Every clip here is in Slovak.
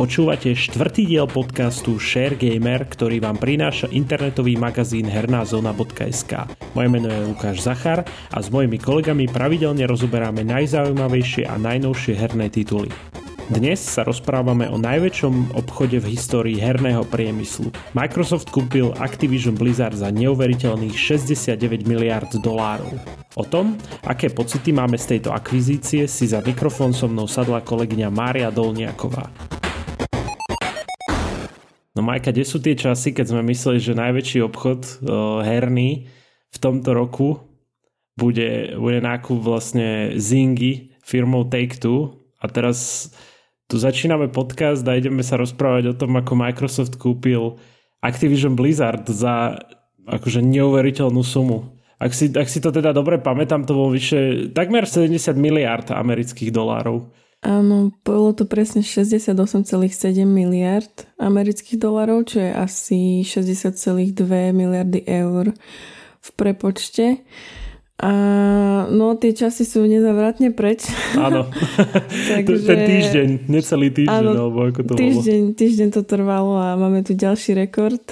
Počúvate štvrtý diel podcastu Share Gamer, ktorý vám prináša internetový magazín hernázona.sk. Moje meno je Lukáš Zachar a s mojimi kolegami pravidelne rozoberáme najzaujímavejšie a najnovšie herné tituly. Dnes sa rozprávame o najväčšom obchode v histórii herného priemyslu. Microsoft kúpil Activision Blizzard za neuveriteľných 69 miliard dolárov. O tom, aké pocity máme z tejto akvizície, si za mikrofón so mnou sadla kolegyňa Mária Dolniaková. No Majka, kde sú tie časy, keď sme mysleli, že najväčší obchod o, herný v tomto roku bude, bude nákup vlastne Zingy firmou Take-Two a teraz tu začíname podcast a ideme sa rozprávať o tom, ako Microsoft kúpil Activision Blizzard za akože neuveriteľnú sumu. Ak si, ak si to teda dobre pamätám, to bolo vyše takmer 70 miliard amerických dolárov. Áno, bolo to presne 68,7 miliard amerických dolárov, čo je asi 60,2 miliardy eur v prepočte. A no, tie časy sú nezavratne preč. Áno, Takže, ten týždeň, necelý týždeň, áno, alebo ako to týždeň, bolo. Týždeň to trvalo a máme tu ďalší rekord.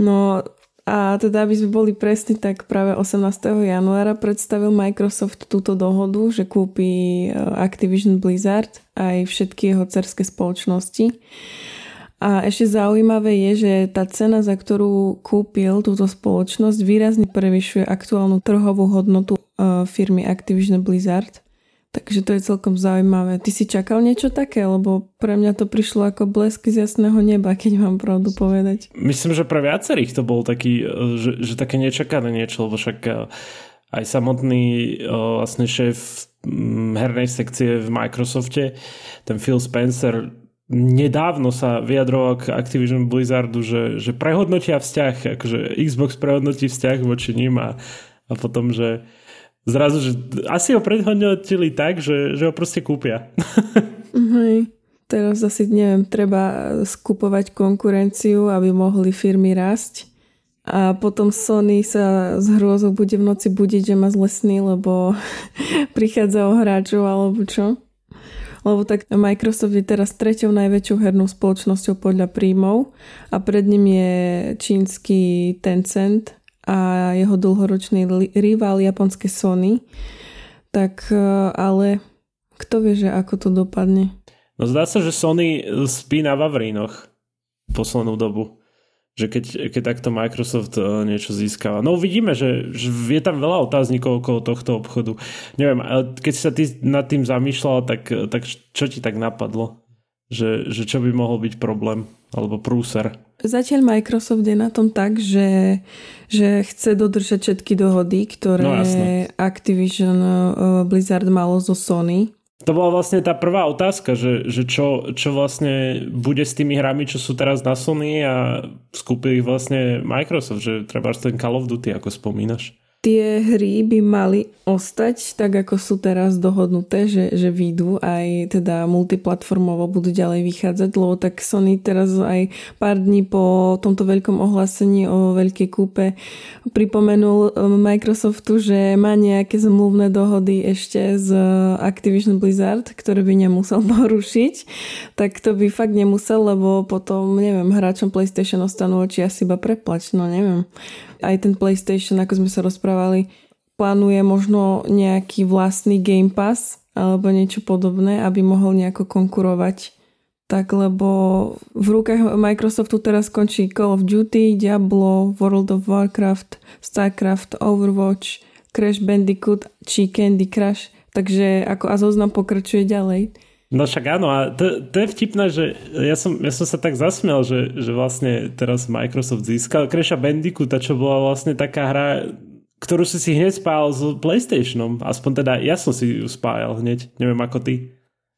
No a teda, aby sme boli presní, tak práve 18. januára predstavil Microsoft túto dohodu, že kúpi e, Activision Blizzard aj všetky jeho cerské spoločnosti. A ešte zaujímavé je, že tá cena, za ktorú kúpil túto spoločnosť, výrazne prevyšuje aktuálnu trhovú hodnotu e, firmy Activision Blizzard. Takže to je celkom zaujímavé. Ty si čakal niečo také? Lebo pre mňa to prišlo ako blesky z jasného neba, keď mám pravdu povedať. Myslím, že pre viacerých to bol taký, e, že, že také nečakané niečo, lebo však e, aj samotný vlastne šéf hernej sekcie v Microsofte, ten Phil Spencer nedávno sa vyjadroval k Activision Blizzardu, že, že prehodnotia vzťah, akože Xbox prehodnotí vzťah voči ním a, a potom, že zrazu, že asi ho predhodnotili tak, že, že ho proste kúpia. Hej. Teraz asi, neviem, treba skupovať konkurenciu, aby mohli firmy rásť. A potom Sony sa z hrôzou bude v noci budiť, že má zle sny, lebo prichádza o hráčov alebo čo lebo tak Microsoft je teraz treťou najväčšou hernou spoločnosťou podľa príjmov a pred ním je čínsky Tencent a jeho dlhoročný rival japonské Sony. Tak e, ale kto vie, že ako to dopadne? No zdá sa, že Sony spí na Vavrínoch poslednú dobu že keď, keď takto Microsoft e, niečo získava. No uvidíme, že, že je tam veľa otáznikov okolo tohto obchodu. Neviem, keď sa ty nad tým zamýšľal, tak, tak čo ti tak napadlo? Že, že čo by mohol byť problém? Alebo prúser? Zatiaľ Microsoft je na tom tak, že, že chce dodržať všetky dohody, ktoré no, Activision e, Blizzard malo zo Sony. To bola vlastne tá prvá otázka, že, že čo, čo vlastne bude s tými hrami, čo sú teraz na Sony a skúpil ich vlastne Microsoft, že treba ten Call of Duty, ako spomínaš tie hry by mali ostať tak, ako sú teraz dohodnuté, že, že výjdu aj teda multiplatformovo budú ďalej vychádzať, lebo tak Sony teraz aj pár dní po tomto veľkom ohlásení o veľkej kúpe pripomenul um, Microsoftu, že má nejaké zmluvné dohody ešte z Activision Blizzard, ktoré by nemusel porušiť, tak to by fakt nemusel, lebo potom, neviem, hráčom PlayStation ostanú oči asi iba preplač, no neviem aj ten PlayStation, ako sme sa rozprávali, plánuje možno nejaký vlastný Game Pass alebo niečo podobné, aby mohol nejako konkurovať. Tak lebo v rukách Microsoftu teraz končí Call of Duty, Diablo, World of Warcraft, Starcraft, Overwatch, Crash Bandicoot či Candy Crush. Takže ako a zoznam pokračuje ďalej. No však áno, a to, to je vtipné, že ja som, ja som sa tak zasmiel, že, že vlastne teraz Microsoft získal Crasha Bandicoota, čo bola vlastne taká hra, ktorú si si hneď spájal s PlayStationom. Aspoň teda ja som si ju spájal hneď, neviem ako ty.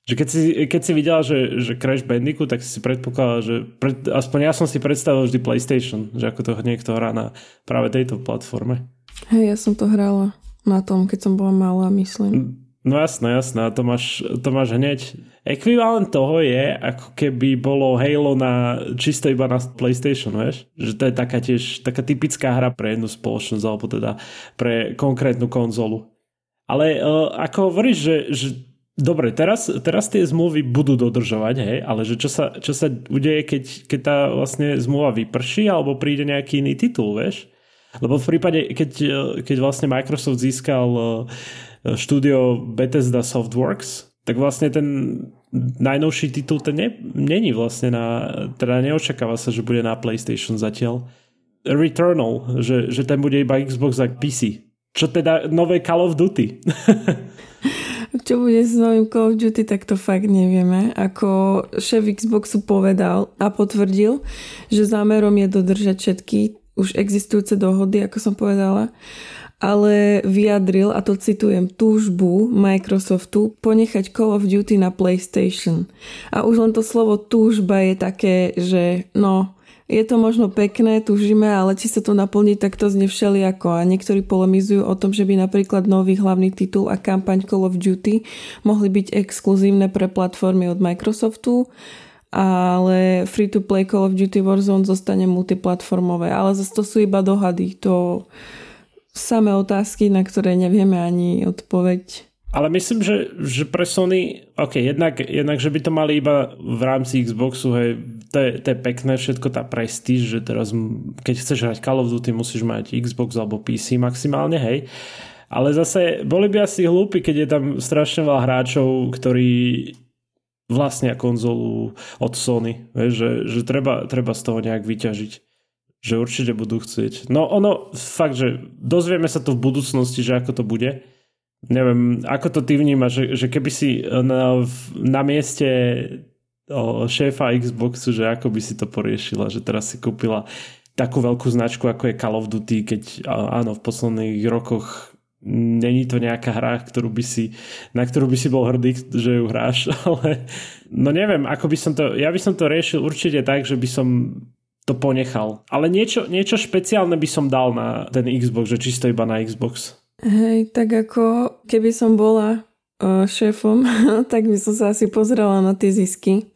Že keď si, keď si videl, že, že Crash Bandicoot, tak si si predpokladal, že pred, aspoň ja som si predstavil vždy PlayStation, že ako to niekto hrá na práve tejto platforme. Hej, ja som to hrala na tom, keď som bola malá, myslím. No jasné, jasné, to máš, to máš hneď. Ekvivalent toho je, ako keby bolo Halo na čisto iba na PlayStation, vieš? Že to je taká tiež taká typická hra pre jednu spoločnosť, alebo teda pre konkrétnu konzolu. Ale uh, ako hovoríš, že, že Dobre, teraz, teraz tie zmluvy budú dodržovať, hej, ale že čo sa, čo sa udeje, keď, keď tá vlastne zmluva vyprší alebo príde nejaký iný titul, vieš? Lebo v prípade, keď, keď vlastne Microsoft získal e, štúdio Bethesda Softworks, tak vlastne ten najnovší titul ten ne, není vlastne na, teda neočakáva sa, že bude na PlayStation zatiaľ. Returnal, že, že ten bude iba Xbox a PC. Čo teda nové Call of Duty. Čo bude s novým Call of Duty, tak to fakt nevieme. Ako šéf Xboxu povedal a potvrdil, že zámerom je dodržať všetky už existujúce dohody, ako som povedala, ale vyjadril, a to citujem, túžbu Microsoftu ponechať Call of Duty na PlayStation. A už len to slovo túžba je také, že no, je to možno pekné, tužíme, ale či sa to naplní, tak to zne všelijako. A niektorí polemizujú o tom, že by napríklad nový hlavný titul a kampaň Call of Duty mohli byť exkluzívne pre platformy od Microsoftu, ale free-to-play Call of Duty Warzone zostane multiplatformové. Ale zase to sú iba dohady. To samé otázky, na ktoré nevieme ani odpoveď. Ale myslím, že, že pre Sony, ok, jednak, jednak, že by to mali iba v rámci Xboxu, hej, to je, to je pekné všetko, tá prestíž, že teraz, keď chceš hrať Call of Duty, musíš mať Xbox alebo PC maximálne, hej. Ale zase boli by asi hlúpi, keď je tam strašne veľa hráčov, ktorí vlastnia konzolu od Sony. Vieš, že, že treba, treba z toho nejak vyťažiť. Že určite budú chcieť. No ono, fakt, že dozvieme sa to v budúcnosti, že ako to bude Neviem, ako to ty vnímaš, že, že keby si na, na mieste o, šéfa Xboxu, že ako by si to poriešila, že teraz si kúpila takú veľkú značku, ako je Call of Duty, keď áno, v posledných rokoch není to nejaká hra, ktorú by si, na ktorú by si bol hrdý, že ju hráš, ale no neviem, ako by som to, ja by som to riešil určite tak, že by som to ponechal. Ale niečo, niečo špeciálne by som dal na ten Xbox, že čisto iba na Xbox. Hej, tak ako keby som bola uh, šéfom, tak by som sa asi pozrela na tie zisky.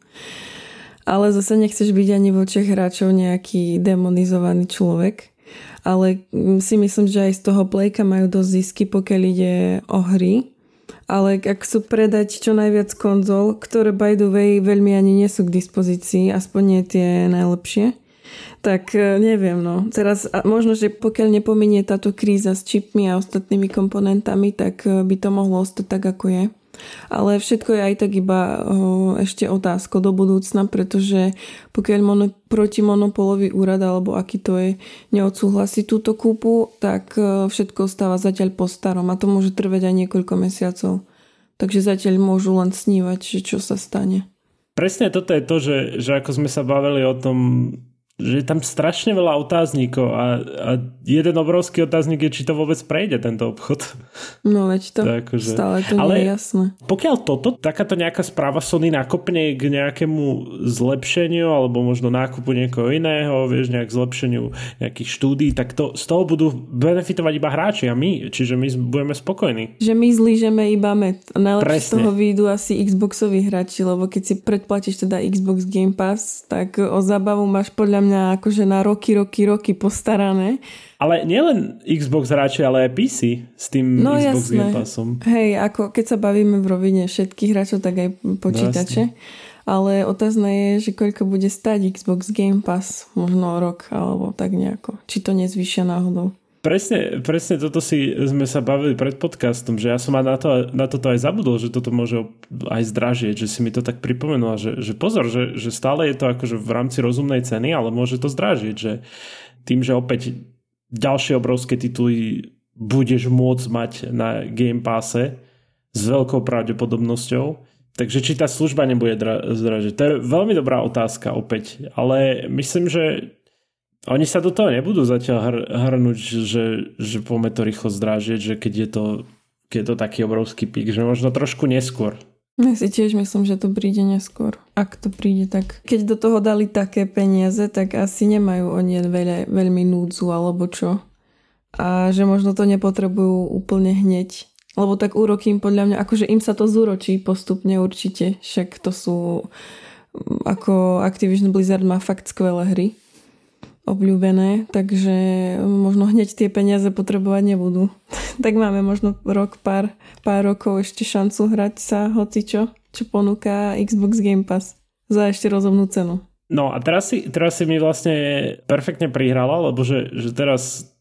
Ale zase nechceš byť ani v očiach hráčov nejaký demonizovaný človek. Ale mm, si myslím, že aj z toho playka majú dosť zisky, pokiaľ ide o hry. Ale ak sú predať čo najviac konzol, ktoré by the way veľmi ani nie sú k dispozícii, aspoň nie tie najlepšie, tak e, neviem, no. Teraz možno, že pokiaľ nepominie táto kríza s čipmi a ostatnými komponentami, tak e, by to mohlo ostať tak, ako je. Ale všetko je aj tak iba e, ešte otázko do budúcna, pretože pokiaľ mono, protimonopolový úrad alebo aký to je, neodsúhlasí túto kúpu, tak všetko ostáva zatiaľ po starom a to môže trvať aj niekoľko mesiacov. Takže zatiaľ môžu len snívať, že čo sa stane. Presne toto je to, že, že ako sme sa bavili o tom že je tam strašne veľa otáznikov a, a jeden obrovský otáznik je, či to vôbec prejde tento obchod. No veď to, tak, že... stále to Ale nie je jasné. Pokiaľ toto, takáto nejaká správa Sony nakopne k nejakému zlepšeniu alebo možno nákupu niekoho iného, vieš, nejak zlepšeniu nejakých štúdí, tak to, z toho budú benefitovať iba hráči a my, čiže my budeme spokojní. Že my zlížeme iba med. Najlepšie z toho výjdu asi Xboxoví hráči, lebo keď si predplatíš teda Xbox Game Pass, tak o zábavu máš podľa mňa akože na roky, roky, roky postarané. Ale nielen Xbox hráči, ale aj PC s tým no, Xbox jasné. Game Passom. Hej, ako keď sa bavíme v rovine všetkých hráčov, tak aj počítače. No, ale otázne je, že koľko bude stať Xbox Game Pass, možno rok alebo tak nejako. Či to nezvyšia náhodou. Presne, presne toto si sme sa bavili pred podcastom, že ja som na, to, na toto aj zabudol, že toto môže aj zdražieť, že si mi to tak pripomenula, že, že pozor, že, že stále je to akože v rámci rozumnej ceny, ale môže to zdražiť, že tým, že opäť ďalšie obrovské tituly budeš môcť mať na Game Passe s veľkou pravdepodobnosťou, takže či tá služba nebude dra- zdražiť. To je veľmi dobrá otázka opäť, ale myslím, že oni sa do toho nebudú zatiaľ hr- hrnúť, že, že poďme to rýchlo zdrážiť, že keď je to, keď je to taký obrovský pík, že možno trošku neskôr. Ja si tiež myslím, že to príde neskôr. Ak to príde, tak keď do toho dali také peniaze, tak asi nemajú oni veľa, veľmi núdzu alebo čo. A že možno to nepotrebujú úplne hneď. Lebo tak úroky im podľa mňa, akože im sa to zúročí postupne určite. Však to sú, ako Activision Blizzard má fakt skvelé hry obľúbené, takže možno hneď tie peniaze potrebovať nebudú. tak máme možno rok, pár, pár rokov ešte šancu hrať sa hocičo, čo ponúka Xbox Game Pass za ešte rozumnú cenu. No a teraz si, teraz si mi vlastne perfektne prihrala, lebo že, že teraz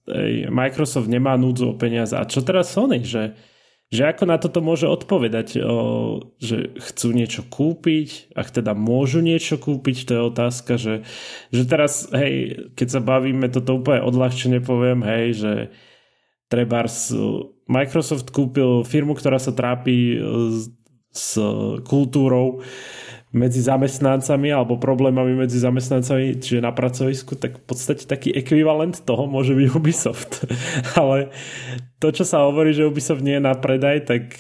Microsoft nemá núdzu o peniaze. A čo teraz Sony? Že, že ako na toto môže odpovedať, o, že chcú niečo kúpiť, ak teda môžu niečo kúpiť, to je otázka, že, že teraz, hej, keď sa bavíme, toto úplne odľahčene poviem, hej, že trebárs Microsoft kúpil firmu, ktorá sa trápi s, s kultúrou medzi zamestnancami alebo problémami medzi zamestnancami, čiže na pracovisku, tak v podstate taký ekvivalent toho môže byť Ubisoft. Ale to, čo sa hovorí, že Ubisoft nie je na predaj, tak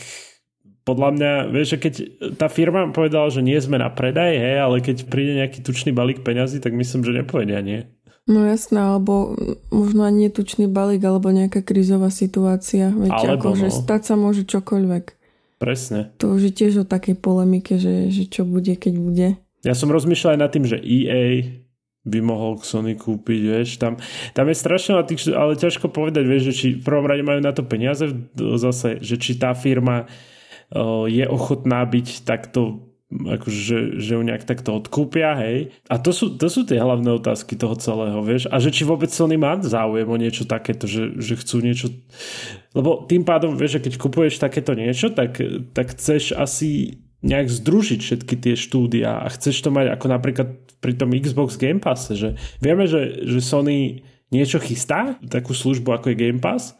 podľa mňa, vieš, že keď tá firma povedala, že nie sme na predaj, hej, ale keď príde nejaký tučný balík peňazí, tak myslím, že nepovedia nie. No jasné, alebo možno ani netučný balík, alebo nejaká krízová situácia. Veď alebo akože no. stať sa môže čokoľvek. Presne. To už je tiež o takej polemike, že, že čo bude, keď bude. Ja som rozmýšľal aj nad tým, že EA by mohol Sony kúpiť, vieš, tam, tam je strašne, ale ťažko povedať, vieš, že či v prvom rade majú na to peniaze, zase, že či tá firma je ochotná byť takto akože, že, že ju nejak takto odkúpia, hej. A to sú, to sú tie hlavné otázky toho celého, vieš. A že či vôbec Sony má záujem o niečo takéto, že, že chcú niečo... Lebo tým pádom, vieš, že keď kupuješ takéto niečo, tak, tak chceš asi nejak združiť všetky tie štúdia a chceš to mať ako napríklad pri tom Xbox Game Passe, že vieme, že, že Sony niečo chystá, takú službu ako je Game Pass,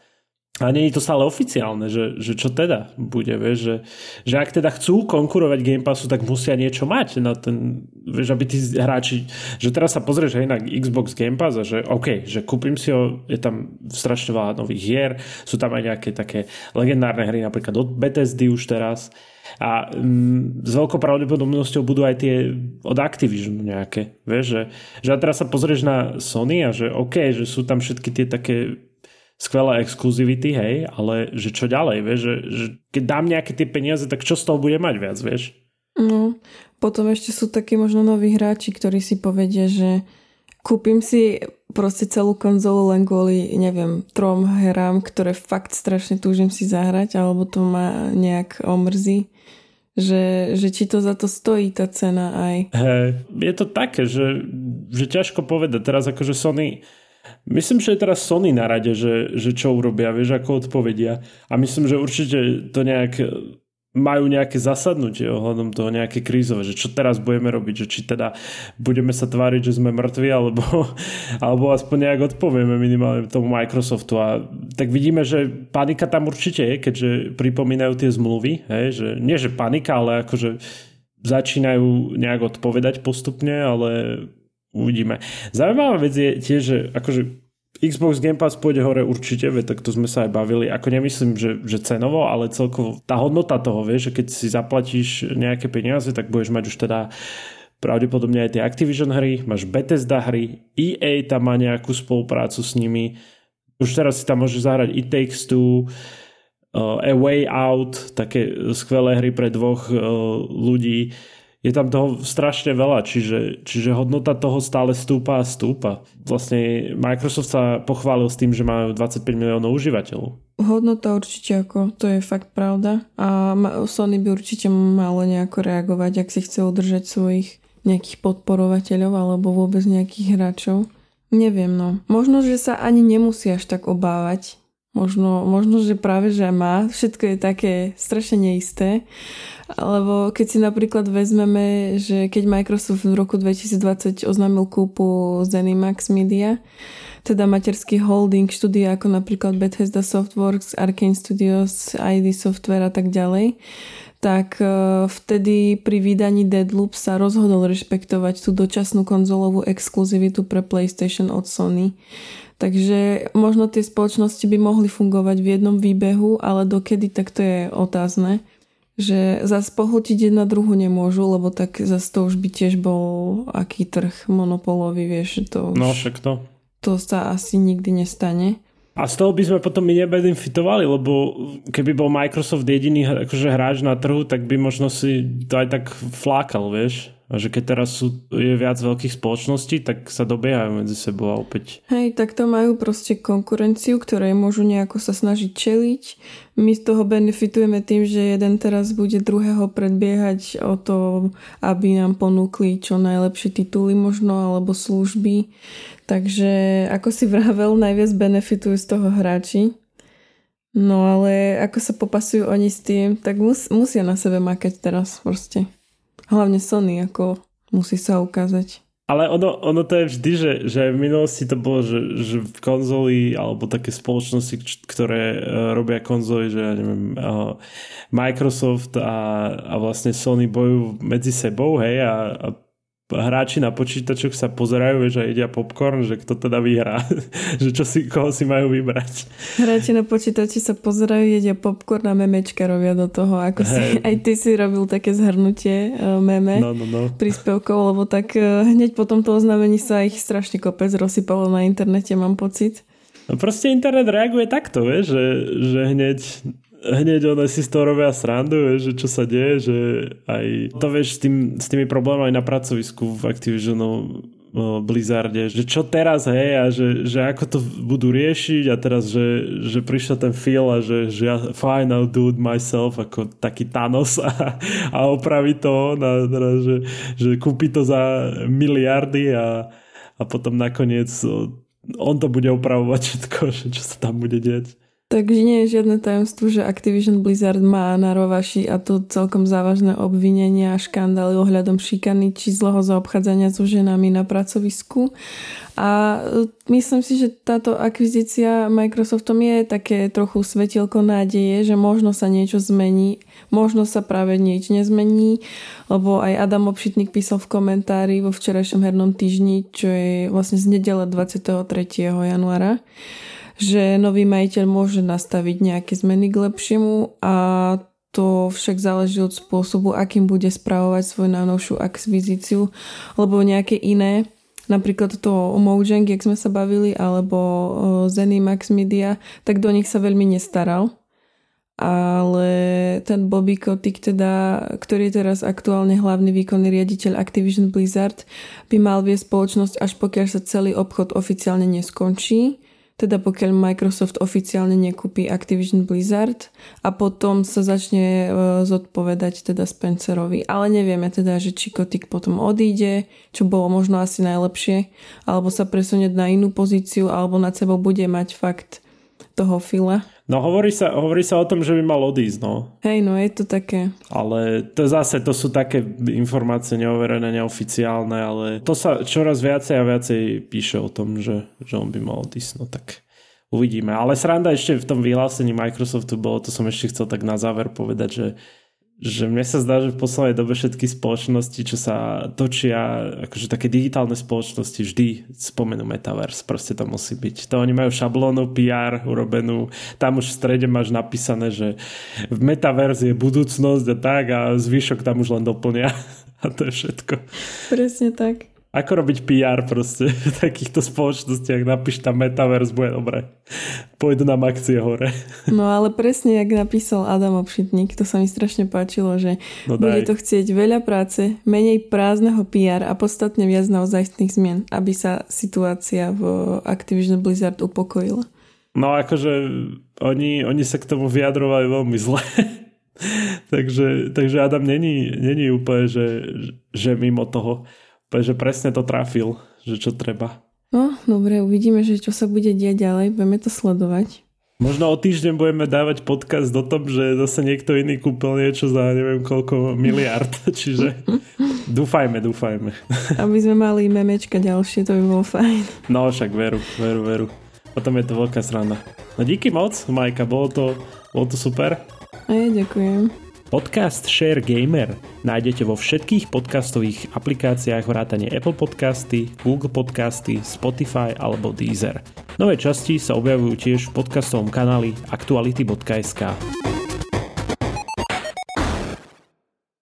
a nie je to stále oficiálne, že, že čo teda bude, vieš, že, že ak teda chcú konkurovať Game Passu, tak musia niečo mať na ten, vieš, aby tí hráči, že teraz sa pozrieš aj na Xbox Game Pass a že OK, že kúpim si ho, je tam strašne veľa nových hier, sú tam aj nejaké také legendárne hry, napríklad od Bethesdy už teraz. A mm, s veľkou pravdepodobnosťou budú aj tie od Activision nejaké, vieš, že, že a teraz sa pozrieš na Sony a že OK, že sú tam všetky tie také skvelé exkluzivity, hej, ale že čo ďalej, vieš, že, že keď dám nejaké tie peniaze, tak čo z toho bude mať viac, vieš? No, potom ešte sú takí možno noví hráči, ktorí si povedia, že kúpim si proste celú konzolu len kvôli, neviem, trom hrám, ktoré fakt strašne túžim si zahrať, alebo to ma nejak omrzí. Že, že či to za to stojí tá cena aj. Hey, je to také, že, že ťažko povedať. Teraz akože Sony Myslím, že je teraz Sony na rade, že, že čo urobia, vieš, ako odpovedia. A myslím, že určite to nejak majú nejaké zasadnutie ohľadom toho nejaké krízové, že čo teraz budeme robiť, že či teda budeme sa tváriť, že sme mŕtvi, alebo, alebo aspoň nejak odpovieme minimálne tomu Microsoftu. A tak vidíme, že panika tam určite je, keďže pripomínajú tie zmluvy, hej, že nie že panika, ale akože začínajú nejak odpovedať postupne, ale uvidíme. Zaujímavá vec je tiež, že akože Xbox Game Pass pôjde hore určite, veď tak to sme sa aj bavili. Ako nemyslím, že, že cenovo, ale celkovo tá hodnota toho, vieš, že keď si zaplatíš nejaké peniaze, tak budeš mať už teda pravdepodobne aj tie Activision hry, máš Bethesda hry, EA tam má nejakú spoluprácu s nimi, už teraz si tam môžeš zahrať It Takes Two, uh, A Way Out, také skvelé hry pre dvoch uh, ľudí je tam toho strašne veľa, čiže, čiže hodnota toho stále stúpa a stúpa. Vlastne Microsoft sa pochválil s tým, že majú 25 miliónov užívateľov. Hodnota určite ako, to je fakt pravda. A Sony by určite malo nejako reagovať, ak si chce udržať svojich nejakých podporovateľov alebo vôbec nejakých hráčov. Neviem, no. Možno, že sa ani nemusí až tak obávať. Možno, možno, že práve, že má. Všetko je také strašne neisté. Lebo keď si napríklad vezmeme, že keď Microsoft v roku 2020 oznámil kúpu Zenimax Media, teda materský holding štúdia ako napríklad Bethesda Softworks, Arkane Studios, ID Software a tak ďalej, tak e, vtedy pri vydaní Deadloop sa rozhodol rešpektovať tú dočasnú konzolovú exkluzivitu pre PlayStation od Sony. Takže možno tie spoločnosti by mohli fungovať v jednom výbehu, ale dokedy, tak to je otázne že zase pohltiť jedna druhu nemôžu, lebo tak zase to už by tiež bol aký trh monopolový, vieš, to už, No však to. To sa asi nikdy nestane. A z toho by sme potom my nebenefitovali, lebo keby bol Microsoft jediný akože hráč na trhu, tak by možno si to aj tak flákal, vieš. A že keď teraz sú, je viac veľkých spoločností, tak sa dobiehajú medzi sebou a opäť. Hej, tak to majú proste konkurenciu, ktorej môžu nejako sa snažiť čeliť. My z toho benefitujeme tým, že jeden teraz bude druhého predbiehať o to, aby nám ponúkli čo najlepšie tituly možno, alebo služby. Takže ako si vravel, najviac benefitujú z toho hráči. No ale ako sa popasujú oni s tým, tak mus, musia na sebe makať teraz proste. Hlavne Sony, ako musí sa ukázať. Ale ono, ono to je vždy, že, že v minulosti to bolo, že, že v konzoli alebo také spoločnosti, ktoré uh, robia konzoly, že ja neviem, uh, Microsoft a, a vlastne Sony bojujú medzi sebou, hej, a, a hráči na počítačoch sa pozerajú, že jedia popcorn, že kto teda vyhrá, že čo si, koho si majú vybrať. Hráči na počítači sa pozerajú, jedia popcorn a memečka robia do toho, ako hey. si, aj ty si robil také zhrnutie uh, meme no, no, no. príspevkov, lebo tak uh, hneď po tomto oznámení sa ich strašne kopec rozsypalo na internete, mám pocit. No proste internet reaguje takto, vieš, že, že hneď hneď one si z toho robia srandu, že čo sa deje, že aj to vieš s, tým, s tými problémami na pracovisku v Activisionu Blizzarde, že čo teraz, hej, a že, že ako to budú riešiť a teraz, že, že prišiel ten feel a že, že ja fine, I'll do it myself, ako taký Thanos a, a opraví to a teraz, že, že kúpi to za miliardy a, a potom nakoniec on to bude opravovať všetko, že čo sa tam bude deť. Takže nie je žiadne tajomstvo, že Activision Blizzard má na rovaši a to celkom závažné obvinenia a škandály ohľadom šikany či zlého zaobchádzania so ženami na pracovisku. A e, myslím si, že táto akvizícia Microsoftom je také trochu svetielko nádeje, že možno sa niečo zmení, možno sa práve nič nezmení, lebo aj Adam Obšitník písal v komentári vo včerajšom hernom týždni, čo je vlastne z nedele 23. januára, že nový majiteľ môže nastaviť nejaké zmeny k lepšiemu a to však záleží od spôsobu, akým bude správovať svoju najnovšiu akvizíciu, alebo nejaké iné, napríklad to Mojang, jak sme sa bavili, alebo Zenimax Media, tak do nich sa veľmi nestaral. Ale ten Bobby Kotick, teda, ktorý je teraz aktuálne hlavný výkonný riaditeľ Activision Blizzard, by mal viesť spoločnosť až pokiaľ sa celý obchod oficiálne neskončí teda pokiaľ Microsoft oficiálne nekúpi Activision Blizzard a potom sa začne e, zodpovedať teda Spencerovi. Ale nevieme teda, že či Kotick potom odíde, čo bolo možno asi najlepšie, alebo sa presunie na inú pozíciu, alebo nad sebou bude mať fakt toho fila. No hovorí sa, hovorí sa o tom, že by mal odísť, no. Hej, no je to také. Ale to zase, to sú také informácie neoverené, neoficiálne, ale to sa čoraz viacej a viacej píše o tom, že, že on by mal odísť, no tak uvidíme. Ale sranda ešte v tom vyhlásení Microsoftu bolo, to som ešte chcel tak na záver povedať, že že mne sa zdá, že v poslednej dobe všetky spoločnosti, čo sa točia, akože také digitálne spoločnosti vždy spomenú Metaverse, proste to musí byť. To oni majú šablónu PR urobenú, tam už v strede máš napísané, že v Metaverse je budúcnosť a tak a zvyšok tam už len doplnia a to je všetko. Presne tak ako robiť PR proste v takýchto spoločnostiach, napíš tam Metaverse, bude dobre. Pôjdu nám akcie hore. No ale presne, jak napísal Adam Obšitník, to sa mi strašne páčilo, že no bude to chcieť veľa práce, menej prázdneho PR a podstatne viac naozajstných zmien, aby sa situácia v Activision Blizzard upokojila. No akože oni, oni sa k tomu vyjadrovali veľmi zle. takže, takže Adam není, není úplne, že, že mimo toho. Takže presne to trafil, že čo treba. No, dobre, uvidíme, že čo sa bude diať ďalej, budeme to sledovať. Možno o týždeň budeme dávať podcast o tom, že zase niekto iný kúpil niečo za neviem koľko miliard, čiže dúfajme, dúfajme. Aby sme mali memečka ďalšie, to by bolo fajn. No však veru, veru, veru. Potom je to veľká sranda. No díky moc, Majka, bolo to, bolo to super. A ja ďakujem. Podcast Share Gamer nájdete vo všetkých podcastových aplikáciách vrátane Apple Podcasty, Google Podcasty, Spotify alebo Deezer. Nové časti sa objavujú tiež v podcastovom kanáli aktuality.sk.